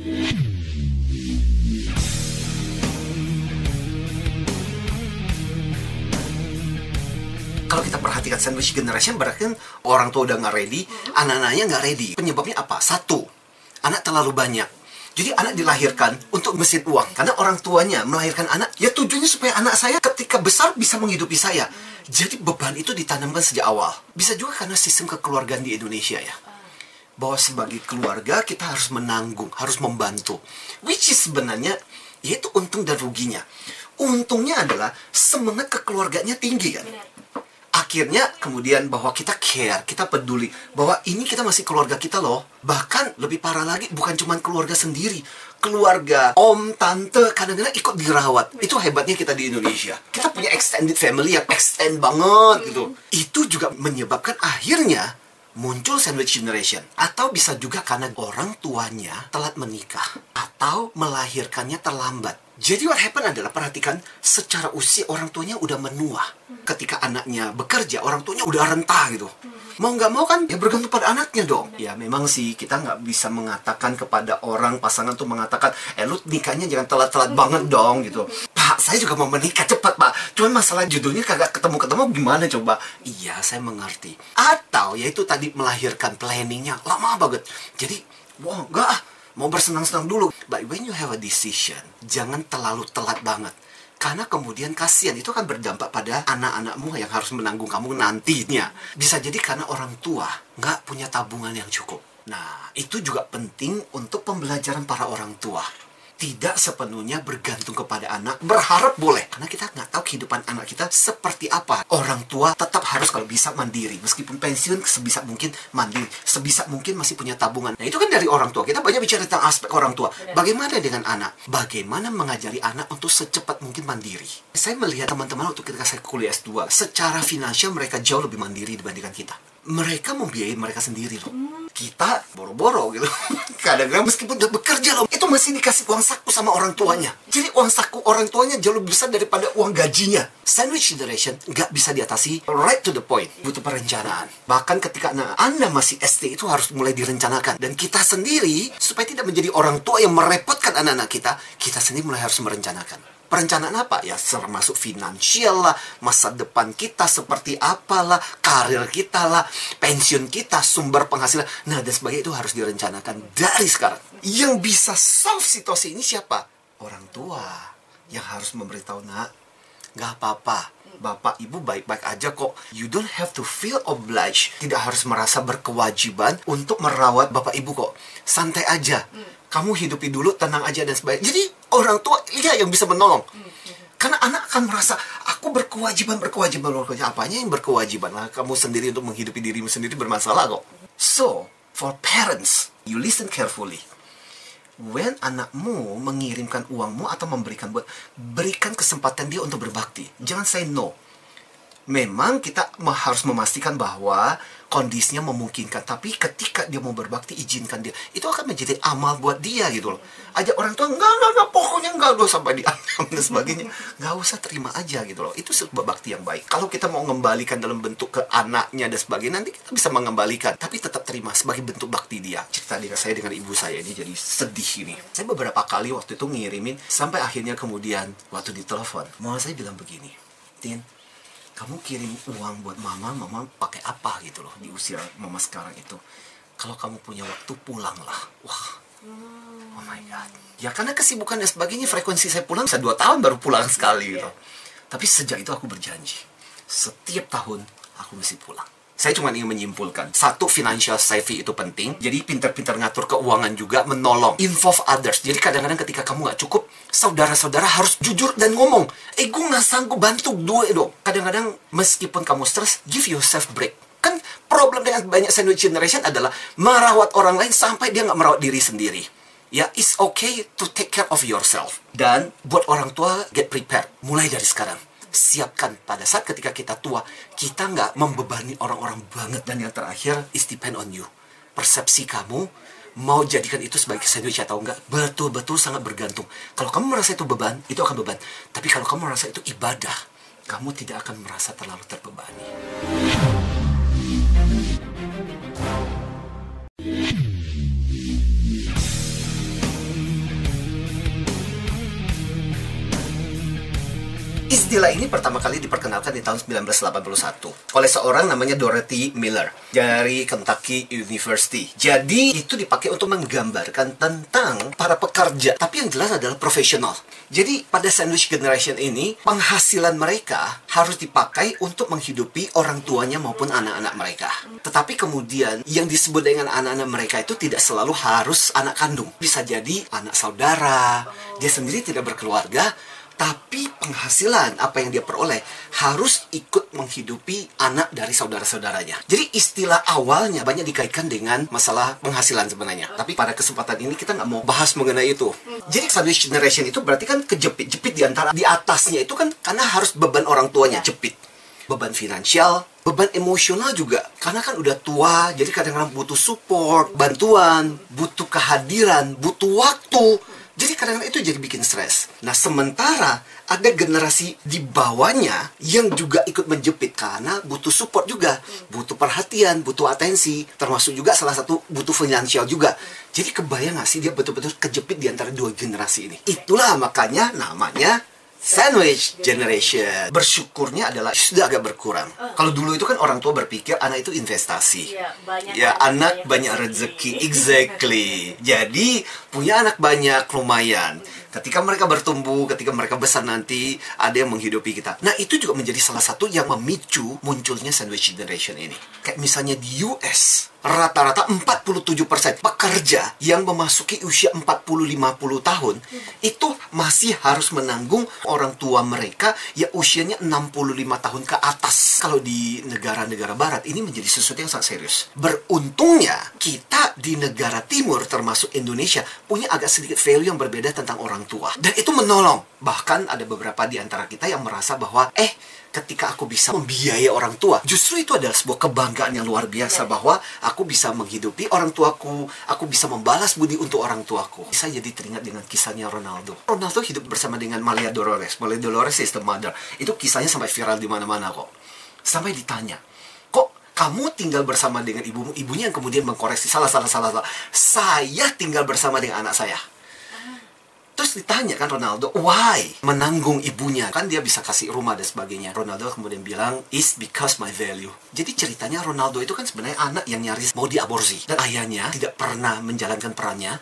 Kalau kita perhatikan sandwich generation berarti kan orang tua udah nggak ready, anak-anaknya nggak ready. Penyebabnya apa? Satu, anak terlalu banyak. Jadi anak dilahirkan untuk mesin uang karena orang tuanya melahirkan anak ya tujuannya supaya anak saya ketika besar bisa menghidupi saya. Jadi beban itu ditanamkan sejak awal. Bisa juga karena sistem kekeluargaan di Indonesia ya. Bahwa sebagai keluarga kita harus menanggung, harus membantu. Which is sebenarnya yaitu untung dan ruginya. Untungnya adalah semangat kekeluarganya tinggi kan akhirnya kemudian bahwa kita care, kita peduli bahwa ini kita masih keluarga kita loh. Bahkan lebih parah lagi bukan cuma keluarga sendiri, keluarga om, tante kadang-kadang ikut dirawat. Itu hebatnya kita di Indonesia. Kita punya extended family yang extend banget gitu. Itu juga menyebabkan akhirnya muncul sandwich generation atau bisa juga karena orang tuanya telat menikah atau melahirkannya terlambat jadi what happen adalah perhatikan secara usia orang tuanya udah menua. Ketika anaknya bekerja, orang tuanya udah rentah gitu. Mau nggak mau kan ya bergantung pada anaknya dong. Ya memang sih kita nggak bisa mengatakan kepada orang pasangan tuh mengatakan, eh lu nikahnya jangan telat-telat banget dong gitu. Pak, saya juga mau menikah cepat pak. Cuman masalah judulnya kagak ketemu-ketemu gimana coba? Iya, saya mengerti. Atau yaitu tadi melahirkan planningnya lama banget. Jadi, wah nggak ah mau bersenang-senang dulu. But when you have a decision, jangan terlalu telat banget. Karena kemudian kasihan itu kan berdampak pada anak-anakmu yang harus menanggung kamu nantinya. Bisa jadi karena orang tua nggak punya tabungan yang cukup. Nah, itu juga penting untuk pembelajaran para orang tua tidak sepenuhnya bergantung kepada anak. Berharap boleh, karena kita nggak tahu kehidupan anak kita seperti apa. Orang tua tetap harus kalau bisa mandiri. Meskipun pensiun sebisa mungkin mandiri. Sebisa mungkin masih punya tabungan. Nah itu kan dari orang tua. Kita banyak bicara tentang aspek orang tua. Bagaimana dengan anak? Bagaimana mengajari anak untuk secepat mungkin mandiri? Saya melihat teman-teman waktu ketika saya kuliah S2, secara finansial mereka jauh lebih mandiri dibandingkan kita mereka membiayai mereka sendiri loh. Kita boro-boro gitu. Kadang-kadang meskipun udah bekerja loh, masih dikasih uang saku sama orang tuanya. Jadi uang saku orang tuanya jauh lebih besar daripada uang gajinya. Sandwich generation nggak bisa diatasi right to the point. Butuh perencanaan. Bahkan ketika nah, Anda masih SD itu harus mulai direncanakan. Dan kita sendiri, supaya tidak menjadi orang tua yang merepotkan anak-anak kita, kita sendiri mulai harus merencanakan. Perencanaan apa? Ya termasuk finansial lah, masa depan kita seperti apalah, karir kita lah, pensiun kita, sumber penghasilan. Nah, dan sebagainya itu harus direncanakan dari sekarang. Yang bisa solve situasi ini siapa? Orang tua yang harus memberitahu, nak, nggak apa-apa. Bapak ibu baik-baik aja kok. You don't have to feel obliged. Tidak harus merasa berkewajiban untuk merawat bapak ibu kok. Santai aja. Kamu hidupi dulu, tenang aja dan sebagainya. Jadi orang tua iya yang bisa menolong. Karena anak akan merasa aku berkewajiban, berkewajiban, berkewajiban. Apanya yang berkewajiban lah? Kamu sendiri untuk menghidupi dirimu sendiri bermasalah kok. So, for parents, you listen carefully. When anakmu mengirimkan uangmu atau memberikan buat, berikan kesempatan dia untuk berbakti. Jangan say no. Memang kita harus memastikan bahwa kondisinya memungkinkan. Tapi ketika dia mau berbakti, izinkan dia. Itu akan menjadi amal buat dia gitu loh. Ajak orang tua, enggak, enggak, enggak, pokoknya enggak, enggak sampai diancam dan sebagainya. Enggak usah terima aja gitu loh. Itu sebuah bakti yang baik. Kalau kita mau mengembalikan dalam bentuk ke anaknya dan sebagainya, nanti kita bisa mengembalikan. Tapi tetap terima sebagai bentuk bakti dia. Cerita dengan saya dengan ibu saya ini jadi sedih ini. Saya beberapa kali waktu itu ngirimin, sampai akhirnya kemudian waktu ditelepon, mama saya bilang begini, Tin, kamu kirim uang buat mama, mama pakai apa gitu loh di usia mama sekarang itu. Kalau kamu punya waktu pulanglah. Wah, oh my god. Ya karena kesibukan dan sebagainya frekuensi saya pulang bisa dua tahun baru pulang sekali gitu. Tapi sejak itu aku berjanji, setiap tahun aku mesti pulang. Saya cuma ingin menyimpulkan, satu financial savvy itu penting. Jadi pintar-pintar ngatur keuangan juga menolong, involve others. Jadi kadang-kadang ketika kamu nggak cukup, saudara-saudara harus jujur dan ngomong, eh gue nggak sanggup bantu dua dong. Kadang-kadang meskipun kamu stres, give yourself break. Kan problem dengan banyak sandwich generation adalah merawat orang lain sampai dia nggak merawat diri sendiri. Ya, it's okay to take care of yourself. Dan buat orang tua, get prepared. Mulai dari sekarang siapkan pada saat ketika kita tua kita nggak membebani orang-orang banget. Dan yang terakhir is depend on you. Persepsi kamu mau jadikan itu sebagai sandwich atau enggak betul-betul sangat bergantung. Kalau kamu merasa itu beban itu akan beban. Tapi kalau kamu merasa itu ibadah kamu tidak akan merasa terlalu terbebani Istilah ini pertama kali diperkenalkan di tahun 1981 oleh seorang namanya Dorothy Miller dari Kentucky University. Jadi itu dipakai untuk menggambarkan tentang para pekerja, tapi yang jelas adalah profesional. Jadi pada sandwich generation ini penghasilan mereka harus dipakai untuk menghidupi orang tuanya maupun anak-anak mereka. Tetapi kemudian yang disebut dengan anak-anak mereka itu tidak selalu harus anak kandung. Bisa jadi anak saudara, dia sendiri tidak berkeluarga, tapi penghasilan apa yang dia peroleh harus ikut menghidupi anak dari saudara-saudaranya. Jadi istilah awalnya banyak dikaitkan dengan masalah penghasilan sebenarnya. Tapi pada kesempatan ini kita nggak mau bahas mengenai itu. Jadi sandwich generation itu berarti kan kejepit-jepit di antara di atasnya itu kan karena harus beban orang tuanya jepit. Beban finansial, beban emosional juga karena kan udah tua jadi kadang-kadang butuh support bantuan butuh kehadiran butuh waktu jadi kadang-kadang itu jadi bikin stres. Nah, sementara ada generasi di bawahnya yang juga ikut menjepit karena butuh support juga, butuh perhatian, butuh atensi, termasuk juga salah satu butuh finansial juga. Jadi kebayang gak sih dia betul-betul kejepit di antara dua generasi ini? Itulah makanya namanya Sandwich generation. Bersyukurnya adalah sudah agak berkurang. Uh. Kalau dulu itu kan orang tua berpikir anak itu investasi. Ya, banyak ya anak banyak rezeki. Exactly. Jadi punya anak banyak lumayan. Ketika mereka bertumbuh, ketika mereka besar nanti, ada yang menghidupi kita. Nah, itu juga menjadi salah satu yang memicu munculnya sandwich generation ini. Kayak misalnya di US, rata-rata 47% pekerja yang memasuki usia 40-50 tahun itu masih harus menanggung orang tua mereka yang usianya 65 tahun ke atas. Kalau di negara-negara barat ini menjadi sesuatu yang sangat serius. Beruntungnya kita di negara timur termasuk Indonesia punya agak sedikit value yang berbeda tentang orang tua. Dan itu menolong. Bahkan ada beberapa di antara kita yang merasa bahwa eh ketika aku bisa membiayai orang tua. Justru itu adalah sebuah kebanggaan yang luar biasa bahwa aku bisa menghidupi orang tuaku, aku bisa membalas budi untuk orang tuaku. Saya jadi teringat dengan kisahnya Ronaldo. Ronaldo hidup bersama dengan Malia Dolores. Malia Dolores is the mother. Itu kisahnya sampai viral di mana-mana kok. Sampai ditanya, kok kamu tinggal bersama dengan ibumu, ibunya yang kemudian mengkoreksi salah salah salah salah. Saya tinggal bersama dengan anak saya. Terus ditanya kan Ronaldo, why menanggung ibunya? Kan dia bisa kasih rumah dan sebagainya. Ronaldo kemudian bilang, is because my value. Jadi ceritanya Ronaldo itu kan sebenarnya anak yang nyaris mau diaborsi. Dan ayahnya tidak pernah menjalankan perannya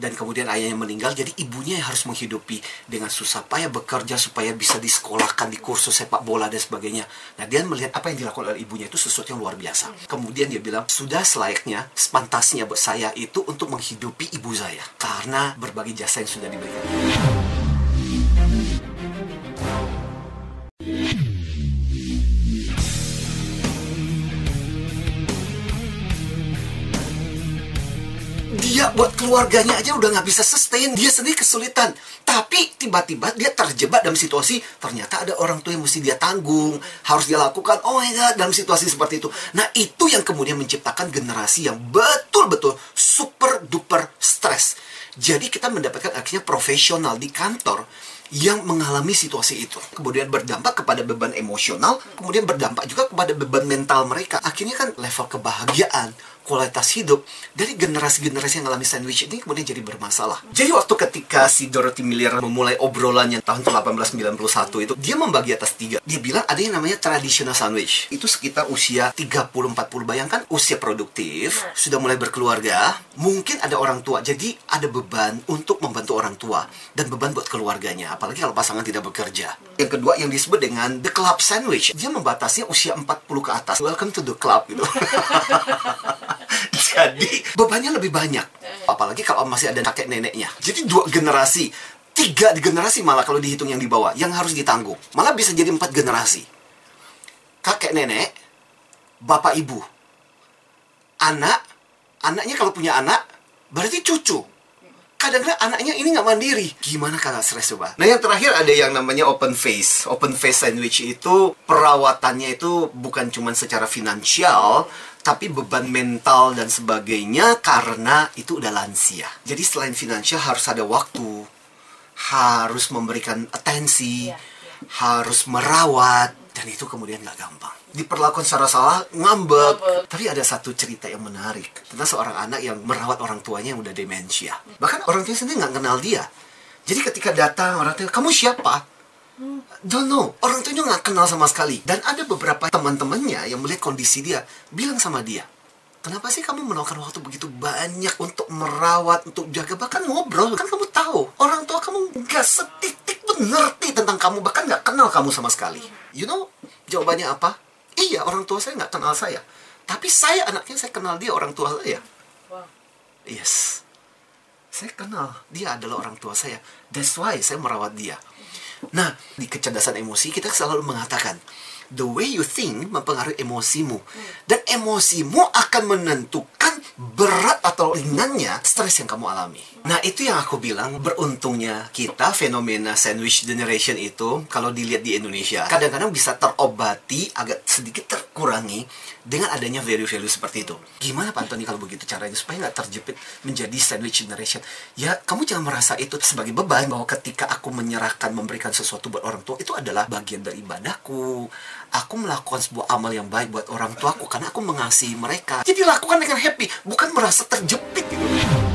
dan kemudian ayahnya meninggal jadi ibunya yang harus menghidupi dengan susah payah bekerja supaya bisa disekolahkan di kursus sepak bola dan sebagainya. Nah dia melihat apa yang dilakukan oleh ibunya itu sesuatu yang luar biasa. Kemudian dia bilang sudah selayaknya sepantasnya buat saya itu untuk menghidupi ibu saya karena berbagi jasa yang sudah diberikan buat keluarganya aja udah nggak bisa sustain. Dia sendiri kesulitan. Tapi tiba-tiba dia terjebak dalam situasi ternyata ada orang tua yang mesti dia tanggung harus dia lakukan. Oh my god dalam situasi seperti itu. Nah itu yang kemudian menciptakan generasi yang betul-betul super duper stres. Jadi kita mendapatkan akhirnya profesional di kantor yang mengalami situasi itu. Kemudian berdampak kepada beban emosional, kemudian berdampak juga kepada beban mental mereka. Akhirnya kan level kebahagiaan, kualitas hidup dari generasi-generasi yang mengalami sandwich ini kemudian jadi bermasalah. Jadi waktu ketika si Dorothy Miller memulai obrolannya tahun 1891 itu, dia membagi atas tiga. Dia bilang ada yang namanya traditional sandwich. Itu sekitar usia 30-40. Bayangkan usia produktif, sudah mulai berkeluarga, mungkin ada orang tua. Jadi ada beban untuk membantu orang tua dan beban buat keluarganya. Apalagi kalau pasangan tidak bekerja. Yang kedua yang disebut dengan the club sandwich. Dia membatasi usia 40 ke atas. Welcome to the club gitu. Jadi bebannya lebih banyak. Apalagi kalau masih ada kakek neneknya. Jadi dua generasi, tiga generasi malah kalau dihitung yang di bawah yang harus ditanggung. Malah bisa jadi empat generasi. Kakek nenek, bapak ibu, anak, anaknya kalau punya anak berarti cucu. Kadang-kadang anaknya ini nggak mandiri. Gimana kalau stres coba? Nah yang terakhir ada yang namanya open face. Open face sandwich itu perawatannya itu bukan cuma secara finansial, tapi beban mental dan sebagainya karena itu udah lansia. Jadi selain finansial harus ada waktu, harus memberikan atensi, ya, ya. harus merawat, dan itu kemudian nggak gampang. Diperlakukan secara salah, ngambek. ngambek. Tapi ada satu cerita yang menarik tentang seorang anak yang merawat orang tuanya yang udah demensia. Bahkan orang tuanya sendiri nggak kenal dia. Jadi ketika datang orang tua, kamu siapa? Don't know. Orang tuanya nggak kenal sama sekali. Dan ada beberapa teman-temannya yang melihat kondisi dia, bilang sama dia, Kenapa sih kamu meluangkan waktu begitu banyak untuk merawat, untuk jaga, bahkan ngobrol? Kan kamu tahu, orang tua kamu nggak setitik ngerti tentang kamu, bahkan nggak kenal kamu sama sekali. You know, jawabannya apa? Iya, orang tua saya nggak kenal saya. Tapi saya anaknya, saya kenal dia orang tua saya. Yes. Saya kenal dia adalah orang tua saya. That's why saya merawat dia. Nah, di kecerdasan emosi kita selalu mengatakan, the way you think mempengaruhi emosimu. Dan emosimu akan menentukan berat atau ringannya stres yang kamu alami. Nah, itu yang aku bilang beruntungnya kita fenomena sandwich generation itu kalau dilihat di Indonesia kadang-kadang bisa terobati agak sedikit terkurangi dengan adanya value-value seperti itu. Gimana Pak Antoni kalau begitu caranya supaya nggak terjepit menjadi sandwich generation? Ya, kamu jangan merasa itu sebagai beban bahwa ketika aku menyerahkan memberikan sesuatu buat orang tua itu adalah bagian dari ibadahku. Aku melakukan sebuah amal yang baik buat orang tuaku karena aku mengasihi mereka. Jadi lakukan dengan happy, bukan merasa terjepit gitu.